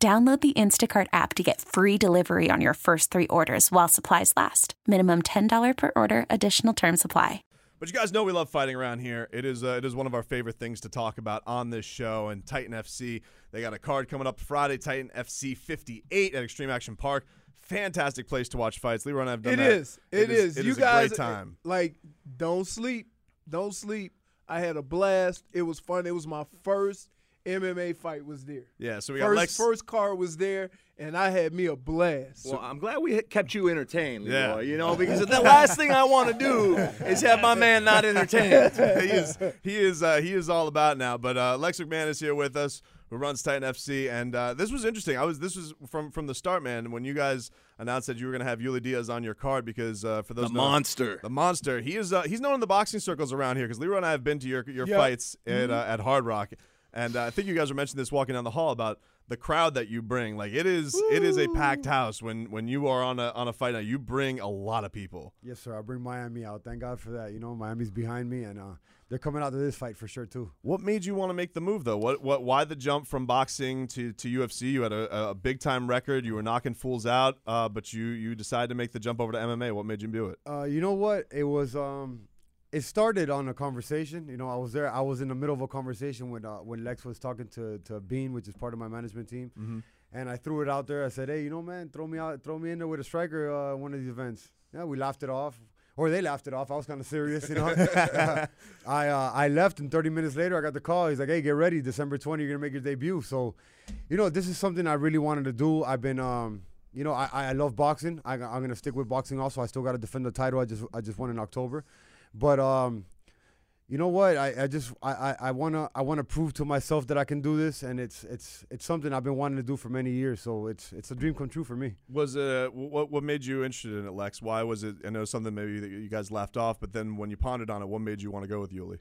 Download the Instacart app to get free delivery on your first three orders while supplies last. Minimum $10 per order, additional term supply. But you guys know we love fighting around here. It is uh, it is one of our favorite things to talk about on this show. And Titan FC, they got a card coming up Friday, Titan FC 58 at Extreme Action Park. Fantastic place to watch fights. Leroy and I have done It that. is. It is. It you is guys a great time. like don't sleep. Don't sleep. I had a blast. It was fun. It was my first MMA fight was there. Yeah, so we got First Lex. first card was there and I had me a blast. Well, I'm glad we kept you entertained, Leroy. Yeah. You know, because the last thing I want to do is have my man not entertained. he is he is uh, he is all about now. But uh, Lex McMahon is here with us, who runs Titan FC, and uh, this was interesting. I was this was from from the start, man. When you guys announced that you were going to have Uly Diaz on your card, because uh, for those The who know- monster. the monster, he is uh, he's known in the boxing circles around here because Leroy and I have been to your your Yeah. fights at uh, at Hard Rock, and uh, I think you guys were mentioning this walking down the hall about. The crowd that you bring, like it is, it is a packed house. When when you are on a on a fight night, you bring a lot of people. Yes, sir. I bring Miami out. Thank God for that. You know, Miami's behind me, and uh, they're coming out to this fight for sure too. What made you want to make the move though? What what why the jump from boxing to, to UFC? You had a, a big time record. You were knocking fools out, uh, but you you decided to make the jump over to MMA. What made you do it? Uh, you know what? It was. Um, it started on a conversation. You know, I was there. I was in the middle of a conversation when uh, when Lex was talking to to Bean, which is part of my management team, Mm-hmm. and I threw it out there. I said, "Hey, you know, man, throw me out, throw me in there with a striker uh, one of these events." Yeah, we laughed it off. Or they laughed it off. I was kind of serious, you know. I uh, I left, and 30 minutes later, I got the call. He's like, "Hey, get ready, December 20, you're gonna make your debut." So, you know, this is something I really wanted to do. I've been, um, you know, I, I love boxing. I, I'm gonna stick with boxing. Also, I still got to defend the title. I just I just won in October, but um, you know what? I, I just I, I, I wanna I wanna prove to myself that I can do this, and it's it's it's something I've been wanting to do for many years. So it's it's a dream come true for me. Was it what what made you interested in it, Lex? Why was it? I know something maybe that you guys laughed off, but then when you pondered on it, what made you want to go with Uly?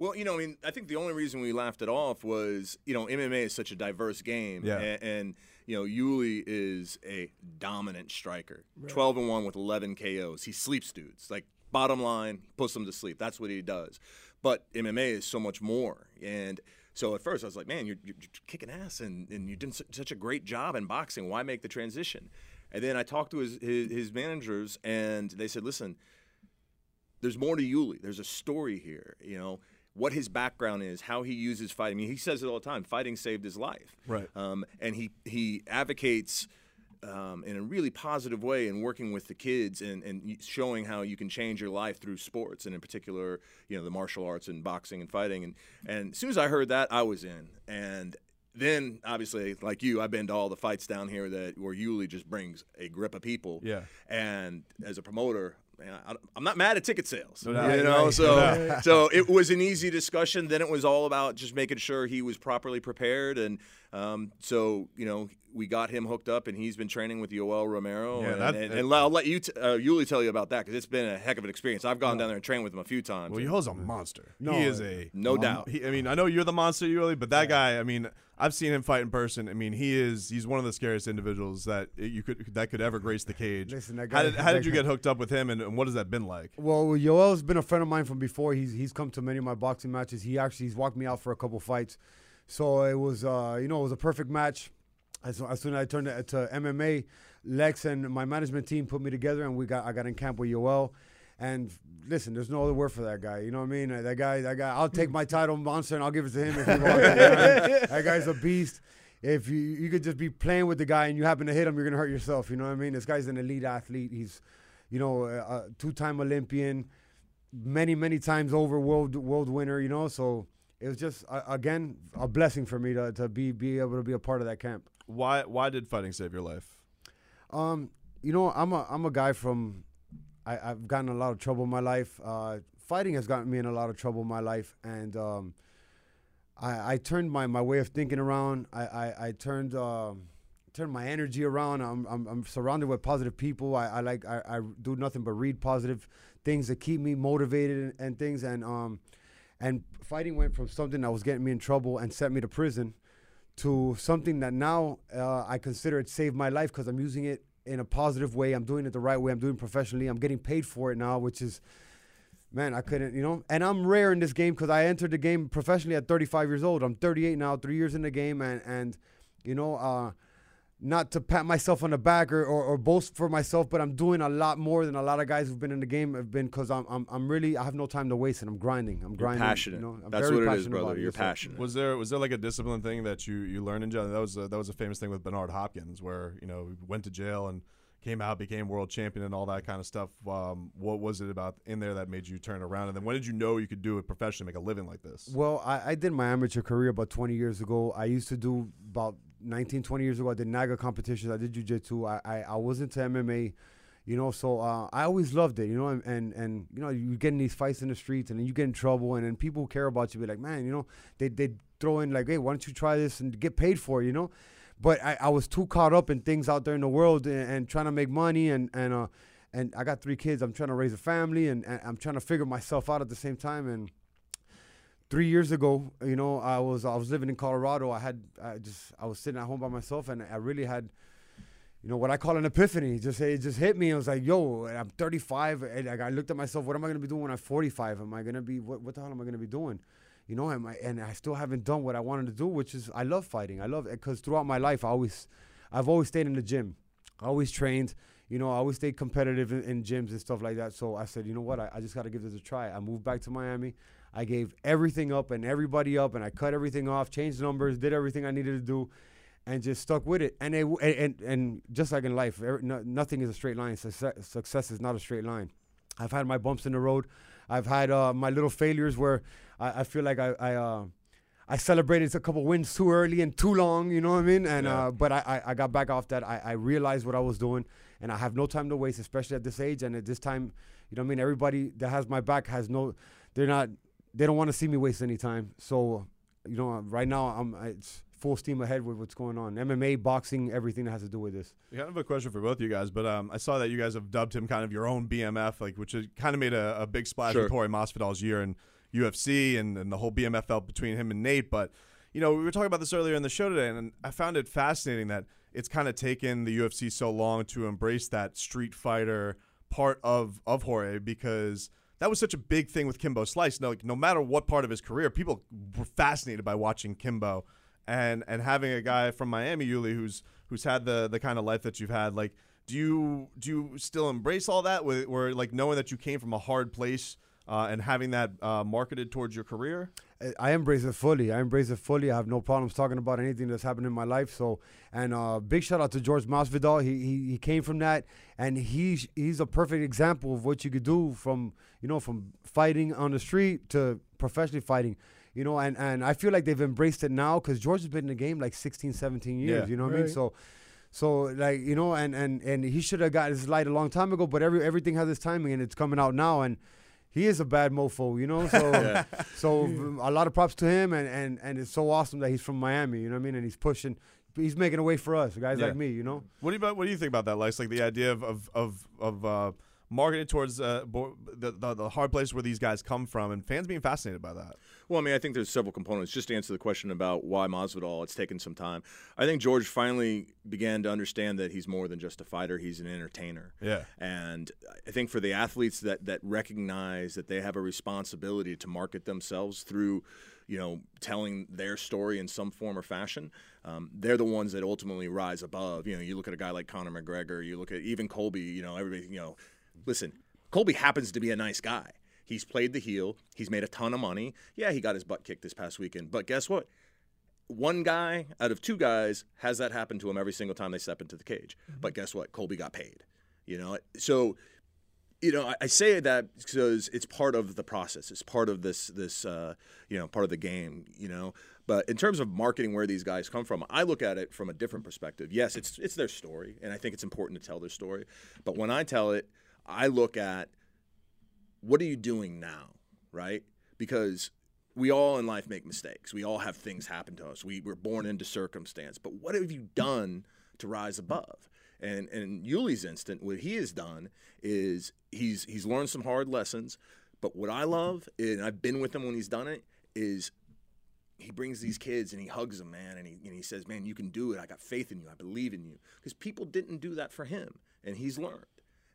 Well, you know, I mean, I think the only reason we laughed it off was, you know, MMA is such a diverse game, Yeah. and, and you know, Uly is a dominant striker, twelve and one with eleven KOs. He sleeps dudes. Like bottom line, puts them to sleep. That's what he does. But MMA is so much more, and so at first I was like, man, you're, you're kicking ass, and, and you're doing such a great job in boxing. Why make the transition? And then I talked to his, his, his managers, and they said, listen, there's more to Uly. There's a story here. You know what his background is, how he uses fighting. I mean, he says it all the time. Fighting saved his life. Right. Um, and he he advocates um, in a really positive way in working with the kids and, and showing how you can change your life through sports and in particular, you know, the martial arts and boxing and fighting. And and as soon as I heard that, I was in. And then obviously, like you, I've been to all the fights down here that where Uly just brings a grip of people. Yeah. And as a promoter, man, I, I'm not mad at ticket sales. No. You know, Right. so No so it was an easy discussion. Then it was all about just making sure he was properly prepared, and um, so you know we got him hooked up, and he's been training with Yoel Romero. Yeah, and, that- and, and I'll let you, t- uh, Uly, tell you about that because it's been a heck of an experience. I've gone down there and trained with him a few times. Well, Yoel's a monster. No, he is a no doubt. He, I mean, I know you're the monster, Uly, but that guy. I mean, I've seen him fight in person. I mean, he is he's one of the scariest individuals that you could that could ever grace the cage. Listen, that how did how did you guy- get hooked up with him, and, and what has that been like? Well, Yoel's been a friend of mine from before. He's he's come to many of my boxing matches. He actually he's walked me out for a couple fights, so it was uh, you know it was a perfect match. As, as soon as I turned it to MMA, Lex and my management team put me together, and we got I got in camp with Yoel. And listen, there's no other word for that guy. You know what I mean? That guy, that guy. I'll take my title, monster, and I'll give it to him if he wants. You know what I mean? that guy's a beast. If you you could just be playing with the guy and you happen to hit him, you're gonna hurt yourself. You know what I mean? This guy's an elite athlete. He's, you know, a, a two-time Olympian, many many times over world world winner. You know, so it was just uh, again a blessing for me to to be be able to be a part of that camp. Why why did fighting save your life? Um, you know, I'm a I'm a guy from. I, I've gotten a lot of trouble in my life. Uh, fighting has gotten me in a lot of trouble in my life, and um, I, I turned my, my way of thinking around. I I, I turned um turn my energy around. I'm I'm, I'm surrounded with positive people. I, I like I, I do nothing but read positive things that keep me motivated and, and things. And um, and fighting went from something that was getting me in trouble and sent me to prison to something that now uh, I consider it saved my life because I'm using it in a positive way. I'm doing it the right way. I'm doing professionally. I'm getting paid for it now, which is, man, I couldn't, you know. And I'm rare in this game because I entered the game professionally at 35 years old. I'm 38 now, three years in the game, and and you know, uh, not to pat myself on the back or, or, or, boast for myself, but I'm doing a lot more than a lot of guys who've been in the game have been because I'm, I'm I'm really I have no time to waste and I'm grinding. I'm grinding. You're passionate. You know? I'm That's very what it is, brother. You're it. So- passionate. Was there was there like a discipline thing that you you learned in jail? That was a, that was a famous thing with Bernard Hopkins, where you know went to jail and came out, became world champion, and all that kind of stuff. Um, what was it about in there that made you turn around? And then when did you know you could do it professionally, make a living like this? Well, I, I did my amateur career about 20 years ago. I used to do about 19, 20 years ago. I did NAGA competitions. I did jiu-jitsu. I, I, I was into MMA, you know, so uh, I always loved it, you know, and, and, and, you know, you get in these fights in the streets and then you get in trouble and then people who care about you be like, man, you know, they, they throw in like, hey, why don't you try this and get paid for it, you know? But I, I was too caught up in things out there in the world and, and trying to make money and, and, uh, and I got three kids. I'm trying to raise a family and, and I'm trying to figure myself out at the same time. And three years ago, you know, I was I was living in Colorado. I had I just I was sitting at home by myself, and I really had, you know, what I call an epiphany. Just it just hit me. I was like, yo, I'm 35, and I looked at myself. What am I gonna be doing when I'm 45? Am I gonna be what what the hell am I gonna be doing? You know, am I, and I still haven't done what I wanted to do, which is I love fighting. I love it because throughout my life, I always, I've always stayed in the gym. I always trained. You know, I always stayed competitive in, in gyms and stuff like that. So I said, you know what, I, I just got to give this a try. I moved back to Miami. I gave everything up and everybody up, and I cut everything off, changed numbers, did everything I needed to do, and just stuck with it. And it, and, and and just like in life, every, no, nothing is a straight line. Success, success is not a straight line. I've had my bumps in the road. I've had uh, my little failures where I, I feel like I I, uh, I celebrated a couple wins too early and too long. You know what I mean? And Yeah. uh, but I, I I got back off that. I, I realized what I was doing, and I have no time to waste, especially at this age and at this time. You know what I mean? Everybody that has my back has no. They're not. They don't want to see me waste any time. So you know, right now I'm it's full steam ahead with what's going on. MMA, boxing, everything that has to do with this. I kind of have a question for both of you guys, but um, I saw that you guys have dubbed him kind of your own BMF, like which has kind of made a, a big splash Sure. with Jorge Masvidal's year in UFC and, and the whole BMF felt between him and Nate. But you know, we were talking about this earlier in the show today, and I found it fascinating that it's kind of taken the UFC so long to embrace that street fighter part of of Jorge because that was such a big thing with Kimbo Slice. No, like, no matter what part of his career, people were fascinated by watching Kimbo, and and having a guy from Miami, Uly, who's who's had the the kind of life that you've had. Like, do you do you still embrace all that, with, where like knowing that you came from a hard place uh, and having that uh, marketed towards your career? I- I embrace it fully. I embrace it fully. I have no problems talking about anything that's happened in my life. So, and uh, big shout out to George Masvidal. He, he he came from that, and he's he's a perfect example of what you could do from you know from fighting on the street to professionally fighting. You know, and, and I feel like they've embraced it now because George has been in the game like 16, 17 years. Yeah. You know what I mean? So, so like you know, and and and he should have got his light a long time ago. But every everything has its timing, and it's coming out now. And he is a bad mofo, you know. So Yeah. so a lot of props to him, and, and and it's so awesome that he's from Miami. You know what I mean? And he's pushing, he's making a way for us, guys Yeah. like me. You know? What do you about- what do you think about that, Lex? Like the idea of of of, of uh, marketing towards uh, bo- the, the the hard place where these guys come from, and fans being fascinated by that. Well, I mean, I think there's several components. Just to answer the question about why Masvidal, it's taken some time. I think George finally began to understand that he's more than just a fighter; he's an entertainer. Yeah. And I think for the athletes that that recognize that they have a responsibility to market themselves through, you know, telling their story in some form or fashion, um, they're the ones that ultimately rise above. You know, you look at a guy like Conor McGregor, you look at even Colby. You know, everybody. You know, listen, Colby happens to be a nice guy. He's played the heel. He's made a ton of money. Yeah, he got his butt kicked this past weekend. But guess what? One guy out of two guys has that happen to him every single time they step into the cage. But guess what? Colby got paid. You know, so you know, I, I say that because it's part of the process. It's part of this, this, uh, you know, part of the game. You know, but in terms of marketing, where these guys come from, I look at it from a different perspective. Yes, it's it's their story, and I think it's important to tell their story. But when I tell it, I look at what are you doing now, right? Because we all in life make mistakes. We all have things happen to us. We were born into circumstance. But what have you done to rise above. And in Uly's instant, what he has done is he's he's learned some hard lessons. But what I love, and I've been with him when he's done it, is he brings these kids and he hugs them, man, and he, and he says, "Man, you can do it. I got faith in you. I believe in you." Because people didn't do that for him, and he's learned.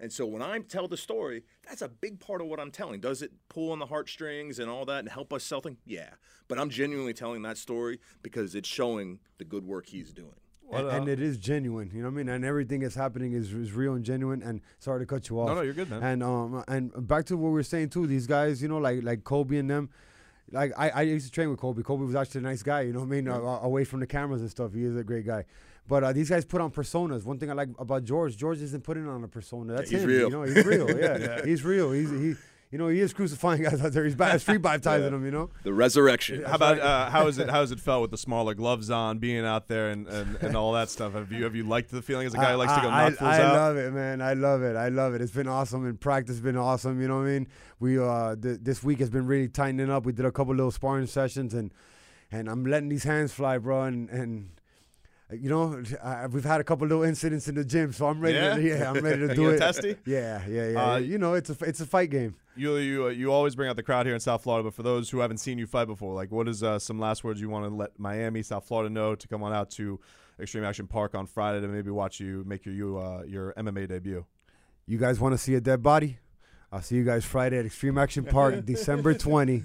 And so when I tell the story, that's a big part of what I'm telling. Does it pull on the heartstrings and all that and help us sell things? Yeah. But I'm genuinely telling that story because it's showing the good work he's doing. and, uh, and it is genuine. You know what I mean? And everything that's happening is, is real and genuine. And sorry to cut you off. No, no, you're good, man. And um and back to what we were saying too. These guys, you know, like like Colby and them. Like I, I used to train with Colby. Colby was actually a nice guy. You know what I mean? Uh, away from the cameras and stuff, he is a great guy. But uh, these guys put on personas. One thing I like about George, George isn't putting on a persona. That's he's him. real. You know, he's real. Yeah, he's real. He's he. You know, he is crucifying guys out there. He's ba- street baptizing them. You know. The resurrection. How about uh, how is it? How has it felt with the smaller gloves on, being out there and, and, and all that stuff? Have you have you liked the feeling as a guy who likes to go I, knock fools I out? love it, man. I love it. I love it. It's been awesome, and practice has been awesome. You know what I mean? We uh, th- this week has been really tightening up. We did a couple little sparring sessions, and and I'm letting these hands fly, bro. And and you know, I, we've had a couple little incidents in the gym, so I'm ready. Yeah? To, yeah, I'm ready to do it. testy? Yeah, yeah, yeah. Uh, you know, it's a it's a fight game. You you uh, you always bring out the crowd here in South Florida, but for those who haven't seen you fight before, like what is uh, some last words you want to let Miami, South Florida know to come on out to Extreme Action Park on Friday to maybe watch you make your you uh, your MMA debut? You guys want to see a dead body? I'll see you guys Friday at Extreme Action Park, December 20.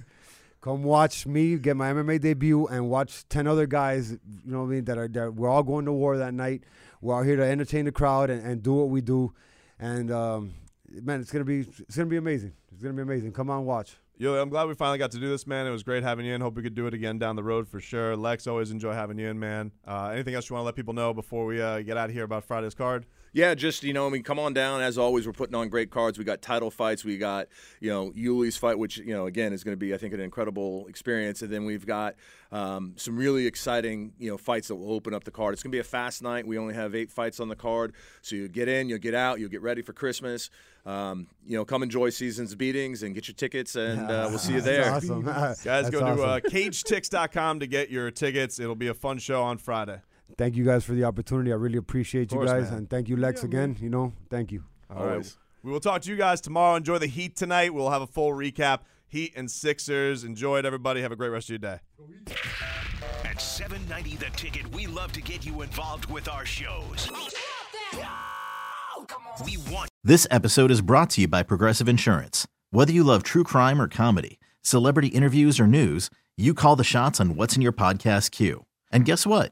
Come watch me get my MMA debut and watch 10 other guys, you know what I mean, that are that we're all going to war that night. We're out here to entertain the crowd and, and do what we do. And um, man, it's gonna be it's gonna be amazing. It's gonna be amazing. Come on, watch. Yo, I'm glad we finally got to do this, man. It was great having you in. Hope we could do it again down the road for sure. Lex, always enjoy having you in, man. Uh, anything else you want to let people know before we uh, get out of here about Friday's card? Yeah, just you know, I mean, come on down. As always, we're putting on great cards. We got title fights. We got you know Uly's fight, which you know again is going to be I think an incredible experience. And then we've got um, some really exciting you know fights that will open up the card. It's going to be a fast night. We only have eight fights on the card, so you get in, you'll get out, you'll get ready for Christmas. Um, you know, come enjoy season's beatings and get your tickets, and uh, we'll see you there. Awesome. Guys, That's go to uh, awesome. cagetix.com to get your tickets. It'll be a fun show on Friday. Thank you guys for the opportunity. I really appreciate you course, guys, man. and thank you, Lex, again. You know, thank you. All right. Always. We will talk to you guys tomorrow. Enjoy the Heat tonight. We'll have a full recap. Heat and Sixers. Enjoy it, everybody. Have a great rest of your day. At 790 The Ticket, we love to get you involved with our shows. We want This episode is brought to you by Progressive Insurance. Whether you love true crime or comedy, celebrity interviews or news, you call the shots on what's in your podcast queue. And guess what?